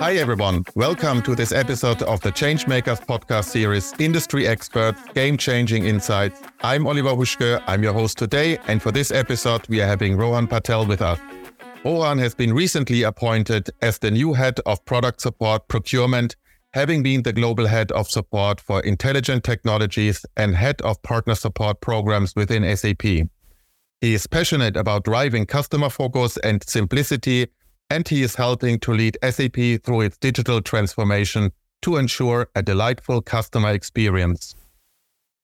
Hi, everyone. Welcome to this episode of the Changemakers podcast series Industry Experts Game Changing Insights. I'm Oliver Huschke. I'm your host today. And for this episode, we are having Rohan Patel with us. Rohan has been recently appointed as the new head of product support procurement, having been the global head of support for intelligent technologies and head of partner support programs within SAP. He is passionate about driving customer focus and simplicity and he is helping to lead SAP through its digital transformation to ensure a delightful customer experience.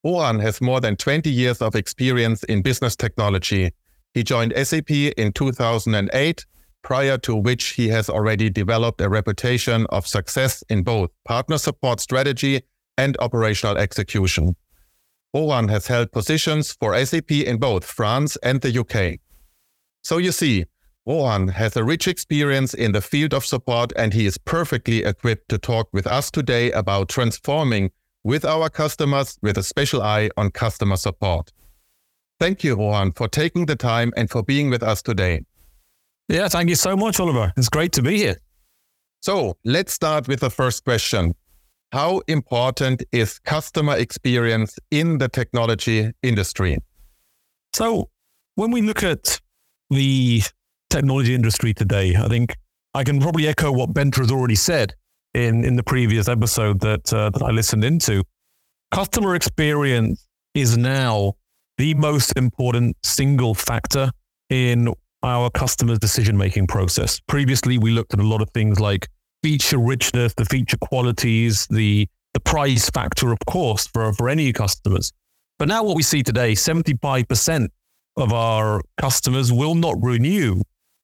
Rohan has more than 20 years of experience in business technology. He joined SAP in 2008, prior to which he has already developed a reputation of success in both partner support strategy and operational execution. Rohan has held positions for SAP in both France and the UK. So you see, Rohan has a rich experience in the field of support and he is perfectly equipped to talk with us today about transforming with our customers with a special eye on customer support. Thank you, Rohan, for taking the time and for being with us today. Yeah, thank you so much, Oliver. It's great to be here. So let's start with the first question. How important is customer experience in the technology industry? So when we look at the technology industry today. I think I can probably echo what Benter has already said in, in the previous episode that, uh, that I listened into. Customer experience is now the most important single factor in our customers' decision making process. Previously, we looked at a lot of things like feature richness, the feature qualities, the, the price factor, of course, for, for any customers. But now, what we see today 75% of our customers will not renew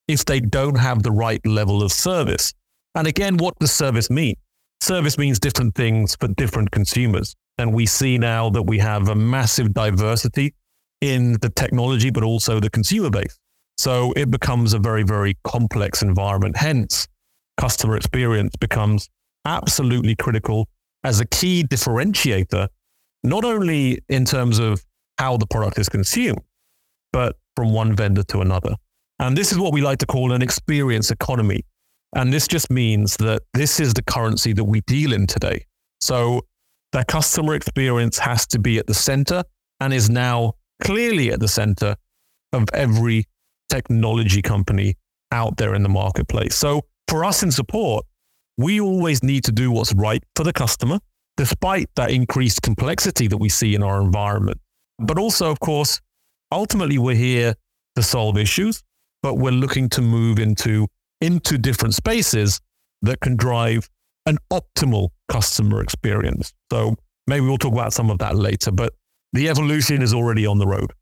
if they don't have the right level of service. And again, what does service mean? Service means different things for different consumers. And we see now that we have a massive diversity in the technology, but also the consumer base. So it becomes a very, very complex environment. Hence, customer experience becomes absolutely critical as a key differentiator, not only in terms of how the product is consumed, but from one vendor to another. And this is what we like to call an experience economy. And this just means that this is the currency that we deal in today. So the customer experience has to be at the center and is now clearly at the center of every technology company out there in the marketplace. So for us in support, we always need to do what's right for the customer, despite that increased complexity that we see in our environment. But also, of course, ultimately, we're here to solve issues but we're looking to move into into different spaces that can drive an optimal customer experience. So maybe we'll talk about some of that later, but the evolution is already on the road.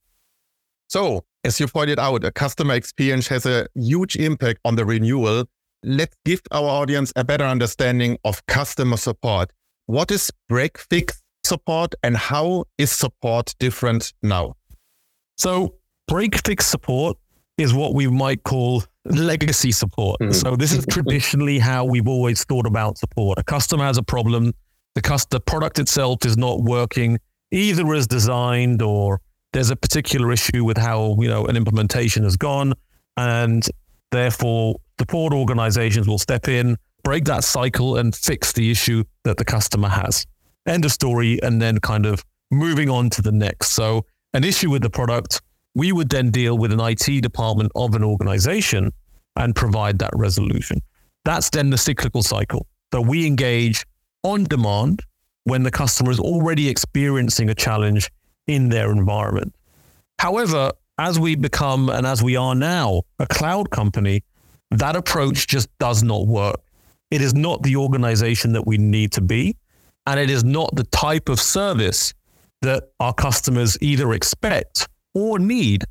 So, as you pointed out, a customer experience has a huge impact on the renewal. Let's give our audience a better understanding of customer support. What is break fix support and how is support different now? So, break fix support is what we might call legacy support. Mm-hmm. So this is traditionally how we've always thought about support. A customer has a problem, the cust- the product itself is not working either as designed or there's a particular issue with how, you know, an implementation has gone and therefore support organizations will step in, break that cycle and fix the issue that the customer has. End of story and then kind of moving on to the next. So an issue with the product we would then deal with an IT department of an organization and provide that resolution. That's then the cyclical cycle. that we engage on demand when the customer is already experiencing a challenge in their environment. However, as we become and as we are now a cloud company, that approach just does not work. It is not the organization that we need to be, and it is not the type of service that our customers either expect or need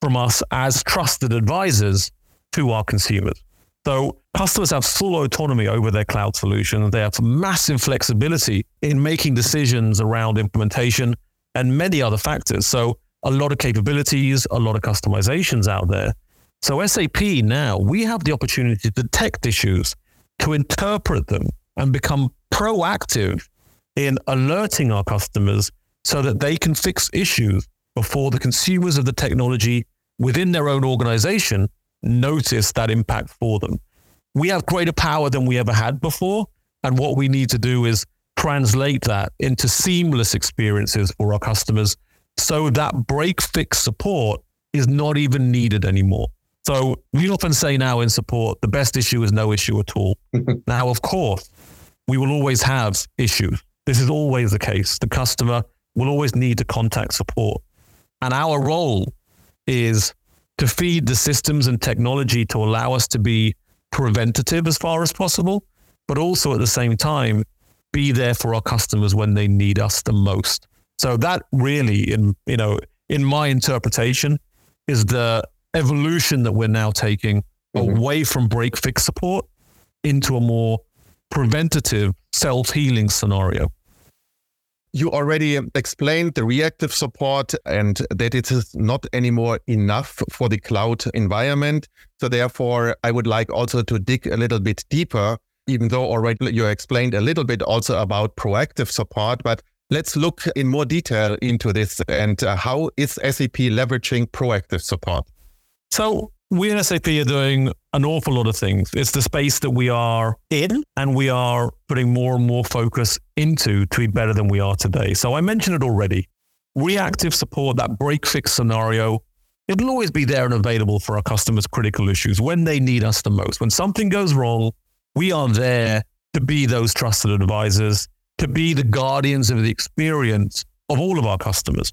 from us as trusted advisors to our consumers. So customers have full autonomy over their cloud solutions. They have massive flexibility in making decisions around implementation and many other factors. So a lot of capabilities, a lot of customizations out there. So SAP now, we have the opportunity to detect issues, to interpret them and become proactive in alerting our customers so that they can fix issues before the consumers of the technology within their own organization notice that impact for them. we have greater power than we ever had before. And what we need to do is translate that into seamless experiences for our customers so that break fix support is not even needed anymore. So we often say now in support, the best issue is no issue at all. now, of course, we will always have issues. This is always the case. The customer will always need to contact support. And our role is to feed the systems and technology to allow us to be preventative as far as possible, but also at the same time, be there for our customers when they need us the most. So that really, in you know, in my interpretation, is the evolution that we're now taking mm-hmm. away from break fix support into a more preventative self healing scenario. You already explained the reactive support and that it is not anymore enough for the cloud environment. So, therefore, I would like also to dig a little bit deeper, even though already you explained a little bit also about proactive support. But let's look in more detail into this and uh, how is SAP leveraging proactive support? So, we in SAP are doing an awful lot of things. It's the space that we are in, and we are putting more and more focus into to be better than we are today. So I mentioned it already. Reactive support, that break fix scenario, it'll always be there and available for our customers' critical issues when they need us the most. When something goes wrong, we are there to be those trusted advisors, to be the guardians of the experience of all of our customers.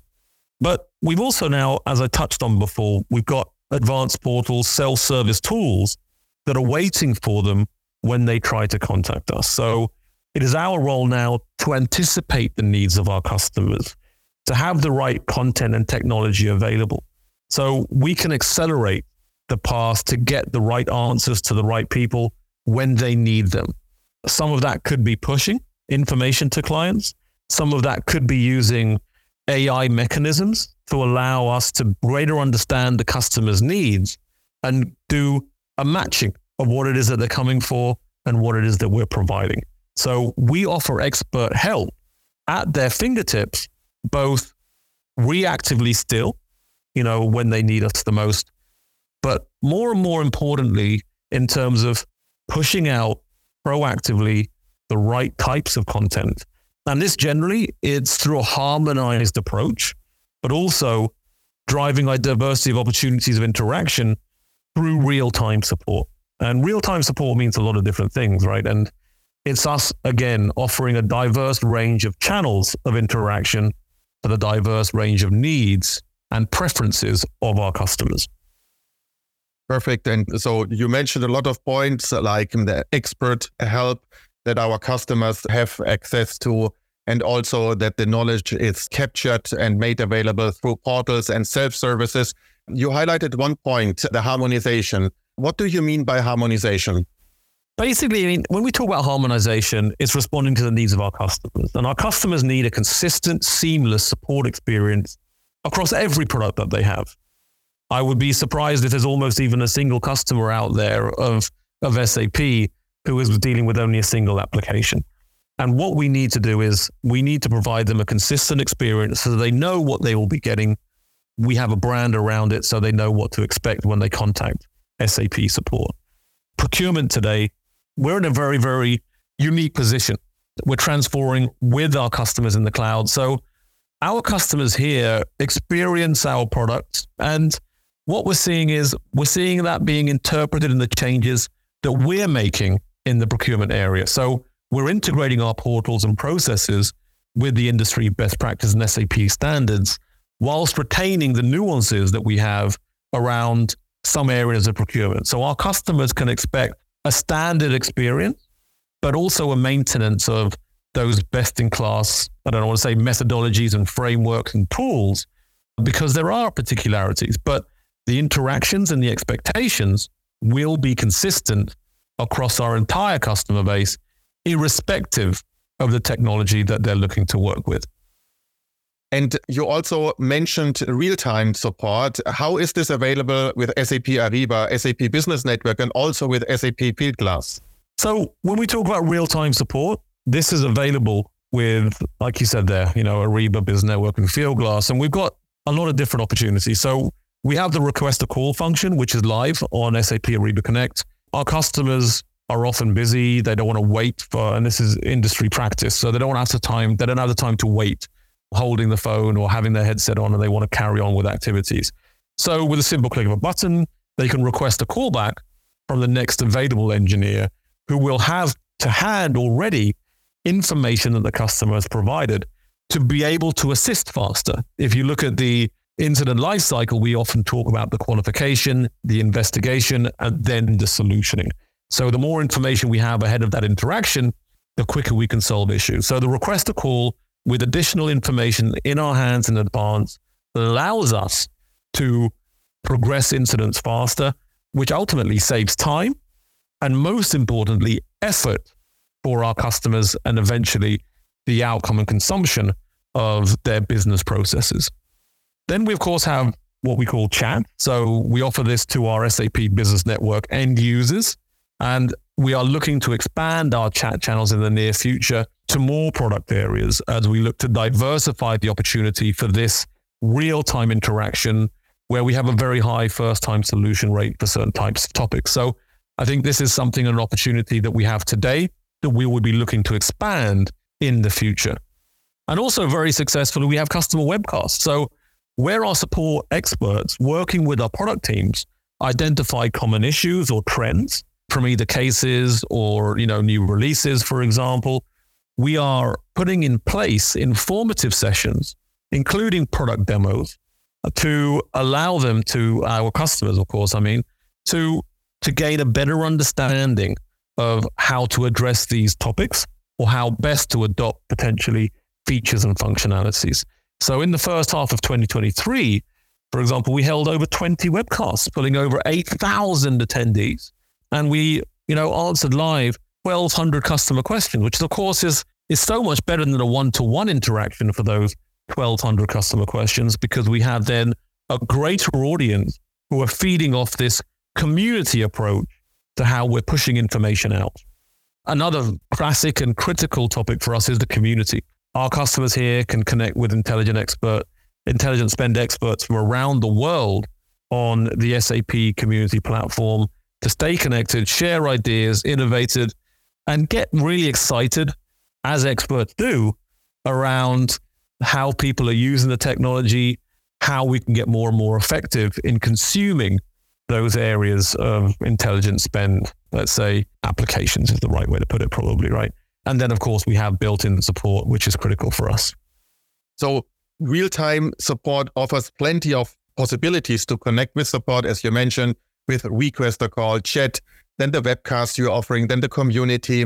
But we've also now, as I touched on before, we've got advanced portals, self service tools that are waiting for them when they try to contact us. So it is our role now to anticipate the needs of our customers, to have the right content and technology available. So we can accelerate the path to get the right answers to the right people when they need them. Some of that could be pushing information to clients. Some of that could be using AI mechanisms to allow us to greater understand the customer's needs and do a matching of what it is that they're coming for and what it is that we're providing. So we offer expert help at their fingertips, both reactively still, you know, when they need us the most, but more and more importantly, in terms of pushing out proactively the right types of content. And this generally, it's through a harmonized approach but also driving a diversity of opportunities of interaction through real time support. And real time support means a lot of different things, right? And it's us, again, offering a diverse range of channels of interaction for the diverse range of needs and preferences of our customers. Perfect. And so you mentioned a lot of points like the expert help that our customers have access to and also that the knowledge is captured and made available through portals and self-services. You highlighted one point, the harmonization. What do you mean by harmonization? Basically, I mean, when we talk about harmonization, it's responding to the needs of our customers. And our customers need a consistent, seamless support experience across every product that they have. I would be surprised if there's almost even a single customer out there of, of SAP who is dealing with only a single application. And what we need to do is we need to provide them a consistent experience so they know what they will be getting. We have a brand around it so they know what to expect when they contact SAP support. Procurement today, we're in a very, very unique position. We're transforming with our customers in the cloud. So our customers here experience our products. And what we're seeing is we're seeing that being interpreted in the changes that we're making in the procurement area. So we're integrating our portals and processes with the industry best practice and SAP standards, whilst retaining the nuances that we have around some areas of procurement. So our customers can expect a standard experience, but also a maintenance of those best in class, I don't want to say methodologies and frameworks and tools, because there are particularities, but the interactions and the expectations will be consistent across our entire customer base irrespective of the technology that they're looking to work with. And you also mentioned real-time support. How is this available with SAP Ariba, SAP Business Network, and also with SAP Fieldglass? So when we talk about real-time support, this is available with, like you said there, you know, Ariba Business Network and Fieldglass, and we've got a lot of different opportunities. So we have the request a call function, which is live on SAP Ariba Connect. Our customers are often busy. They don't want to wait for, and this is industry practice. So they don't have the time, they don't have the time to wait holding the phone or having their headset on and they want to carry on with activities. So with a simple click of a button, they can request a callback from the next available engineer who will have to hand already information that the customer has provided to be able to assist faster. If you look at the incident lifecycle, we often talk about the qualification, the investigation, and then the solutioning. So the more information we have ahead of that interaction, the quicker we can solve issues. So the request to call with additional information in our hands in advance allows us to progress incidents faster, which ultimately saves time and most importantly, effort for our customers and eventually the outcome and consumption of their business processes. Then we, of course, have what we call chat. So we offer this to our SAP Business Network end users. And we are looking to expand our chat channels in the near future to more product areas as we look to diversify the opportunity for this real time interaction where we have a very high first time solution rate for certain types of topics. So I think this is something, an opportunity that we have today that we will be looking to expand in the future. And also very successfully, we have customer webcasts. So where our support experts working with our product teams identify common issues or trends from either cases or, you know, new releases, for example, we are putting in place informative sessions, including product demos, to allow them to our customers, of course, I mean, to to gain a better understanding of how to address these topics or how best to adopt potentially features and functionalities. So in the first half of 2023, for example, we held over 20 webcasts, pulling over 8,000 attendees, and we, you know, answered live 1,200 customer questions, which of course is is so much better than a one-to-one interaction for those 1,200 customer questions because we have then a greater audience who are feeding off this community approach to how we're pushing information out. Another classic and critical topic for us is the community. Our customers here can connect with intelligent expert, intelligent spend experts from around the world on the SAP community platform to stay connected, share ideas, innovated, and get really excited, as experts do, around how people are using the technology, how we can get more and more effective in consuming those areas of intelligent spend, let's say applications is the right way to put it, probably, right? And then, of course, we have built in support, which is critical for us. So, real time support offers plenty of possibilities to connect with support, as you mentioned, with request a call, chat, then the webcast you're offering, then the community.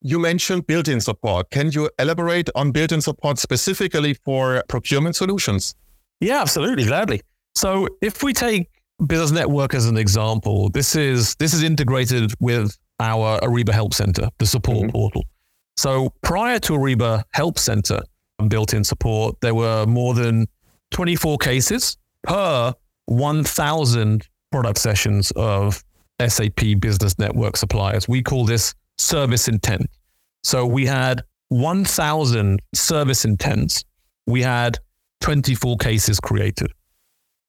You mentioned built in support. Can you elaborate on built in support specifically for procurement solutions? Yeah, absolutely, gladly. So, if we take Business Network as an example, this is this is integrated with our Ariba Help Center, the support mm-hmm. portal. So prior to Ariba Help Center and built-in support, there were more than 24 cases per 1,000 product sessions of SAP Business Network suppliers. We call this service intent. So we had 1,000 service intents. We had 24 cases created.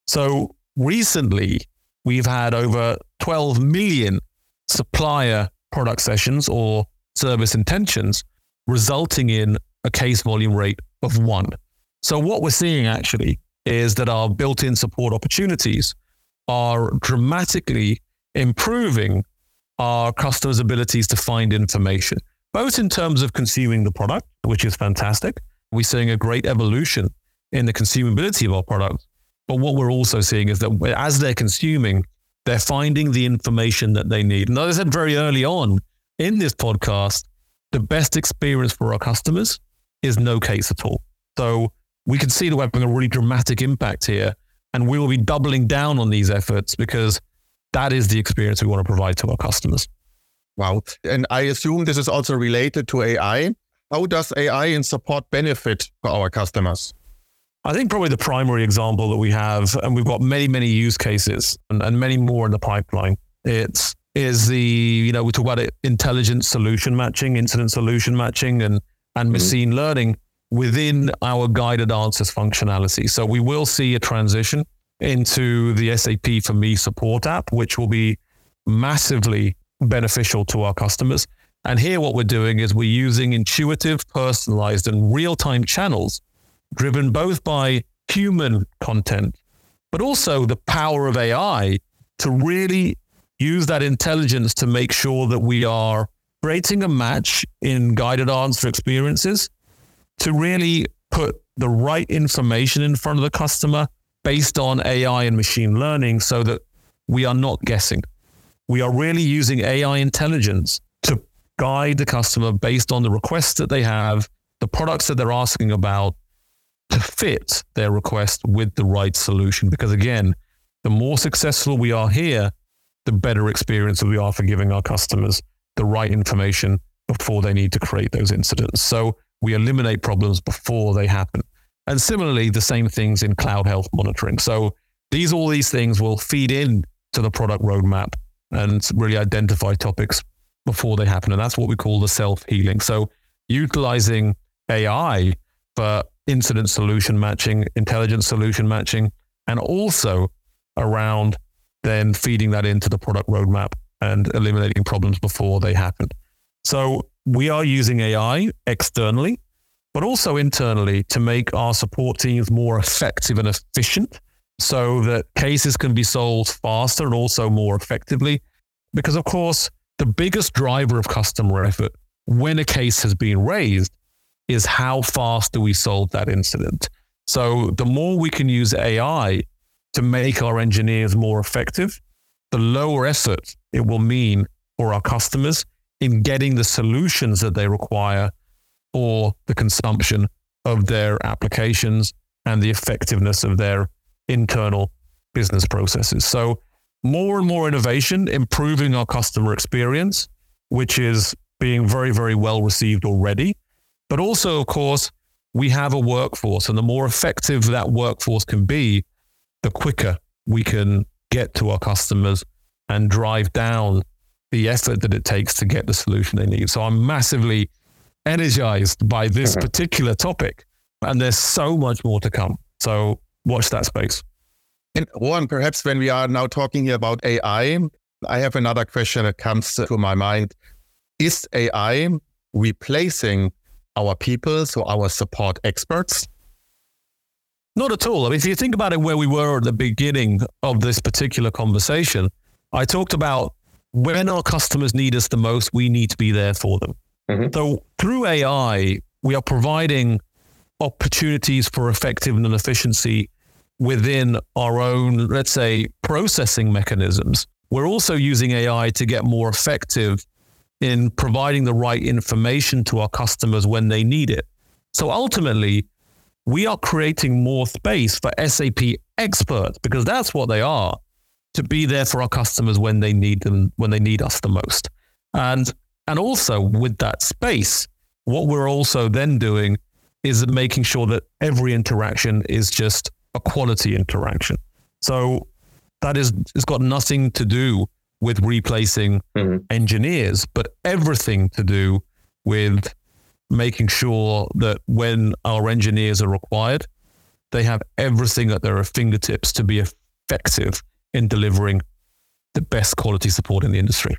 So recently, we've had over 12 million supplier product sessions or service intentions, resulting in a case volume rate of one. So, what we're seeing actually is that our built in support opportunities are dramatically improving our customers' abilities to find information, both in terms of consuming the product, which is fantastic. We're seeing a great evolution in the consumability of our products. But what we're also seeing is that as they're consuming, they're finding the information that they need. And as I said very early on in this podcast, the best experience for our customers is no case at all. So we can see that we're having a really dramatic impact here. And we will be doubling down on these efforts because that is the experience we want to provide to our customers. Wow. And I assume this is also related to AI. How does AI in support benefit for our customers? I think probably the primary example that we have, and we've got many, many use cases and, and many more in the pipeline. It's is the, you know, we talk about it, intelligent solution matching, incident solution matching, and, and mm-hmm. machine learning within our guided answers functionality. So we will see a transition into the SAP for me support app, which will be massively beneficial to our customers. And here, what we're doing is we're using intuitive, personalized, and real time channels driven both by human content, but also the power of AI to really use that intelligence to make sure that we are creating a match in guided answer experiences to really put the right information in front of the customer based on AI and machine learning so that we are not guessing. We are really using AI intelligence to guide the customer based on the requests that they have, the products that they're asking about to fit their request with the right solution. Because again, the more successful we are here, the better experience that we are for giving our customers the right information before they need to create those incidents. So we eliminate problems before they happen. And similarly, the same things in cloud health monitoring. So these all these things will feed in to the product roadmap and really identify topics before they happen. And that's what we call the self healing. So utilizing AI for incident solution matching, intelligent solution matching, and also around then feeding that into the product roadmap and eliminating problems before they happen. So we are using AI externally, but also internally to make our support teams more effective and efficient so that cases can be solved faster and also more effectively. Because, of course, the biggest driver of customer effort when a case has been raised is how fast do we solve that incident. So, the more we can use AI to make our engineers more effective, the lower effort it will mean for our customers in getting the solutions that they require for the consumption of their applications and the effectiveness of their internal business processes. So, more and more innovation, improving our customer experience, which is being very, very well received already. But also, of course, we have a workforce, and the more effective that workforce can be, the quicker we can get to our customers and drive down the effort that it takes to get the solution they need. So I'm massively energized by this mm-hmm. particular topic, and there's so much more to come. So watch that space. And Rohan, perhaps when we are now talking here about AI, I have another question that comes to my mind. Is AI replacing our people, so our support experts? Not at all. I mean, if you think about it, where we were at the beginning of this particular conversation, I talked about when our customers need us the most, we need to be there for them. Mm-hmm. So through AI, we are providing opportunities for effectiveness and efficiency within our own, let's say, processing mechanisms. We're also using AI to get more effective in providing the right information to our customers when they need it. So ultimately, we are creating more space for SAP experts because that's what they are to be there for our customers when they need them, when they need us the most. And and also with that space, what we're also then doing is making sure that every interaction is just a quality interaction. So that is it's got nothing to do with replacing mm-hmm. engineers, but everything to do with making sure that when our engineers are required, they have everything at their fingertips to be effective in delivering the best quality support in the industry.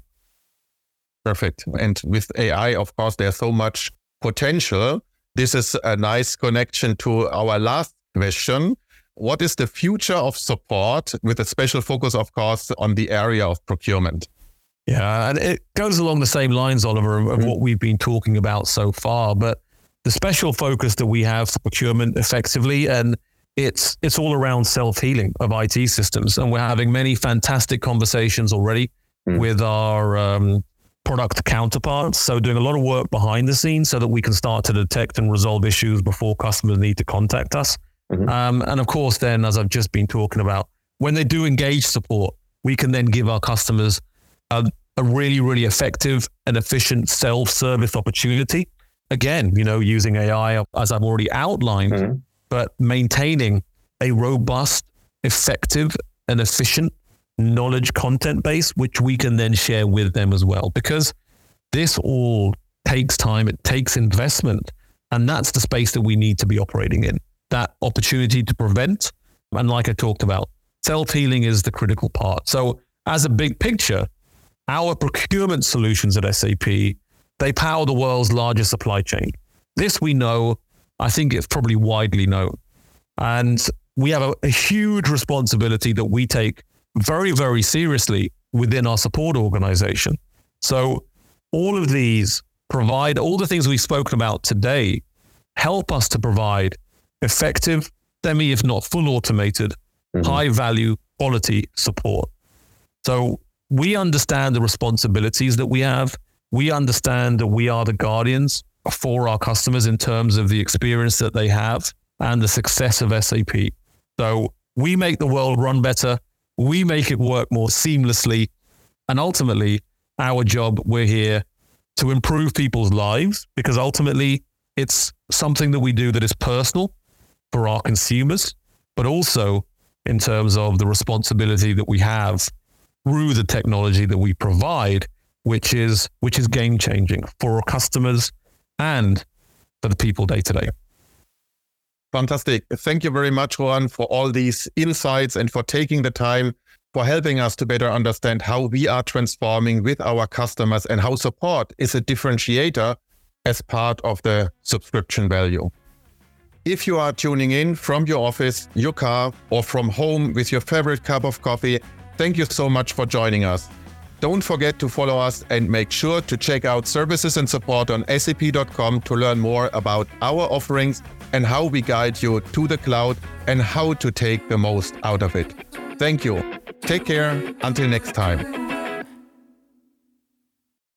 Perfect. And with AI, of course, there's so much potential. This is a nice connection to our last question. What is the future of support with a special focus, of course, on the area of procurement? Yeah, and it goes along the same lines, Oliver, of mm-hmm. what we've been talking about so far. But the special focus that we have for procurement effectively and it's it's all around self healing of IT systems, and we're having many fantastic conversations already mm. with our um, product counterparts. So doing a lot of work behind the scenes so that we can start to detect and resolve issues before customers need to contact us. Mm-hmm. Um, and of course, then as I've just been talking about, when they do engage support, we can then give our customers a, a really really effective and efficient self service opportunity. Again, you know, using AI as I've already outlined. Mm-hmm but maintaining a robust, effective, and efficient knowledge content base, which we can then share with them as well. Because this all takes time, it takes investment. And that's the space that we need to be operating in that opportunity to prevent. And like I talked about, self healing is the critical part. So, as a big picture, our procurement solutions at SAP, they power the world's largest supply chain. This we know. I think it's probably widely known. And we have a, a huge responsibility that we take very, very seriously within our support organization. So all of these provide all the things we've spoken about today help us to provide effective, semi, if not full automated, mm-hmm. high value quality support. So we understand the responsibilities that we have. We understand that we are the guardians for our customers in terms of the experience that they have and the success of SAP. So we make the world run better. We make it work more seamlessly. And ultimately, our job, we're here to improve people's lives because ultimately it's something that we do that is personal for our consumers, but also in terms of the responsibility that we have through the technology that we provide, which is which is game changing for our customers and for the people day to day. Fantastic. Thank you very much, Rohan, for all these insights and for taking the time for helping us to better understand how we are transforming with our customers and how support is a differentiator as part of the subscription value. If you are tuning in from your office, your car, or from home with your favorite cup of coffee, thank you so much for joining us. Don't forget to follow us and make sure to check out services and support on sap.com to learn more about our offerings and how we guide you to the cloud and how to take the most out of it. Thank you. Take care. Until next time.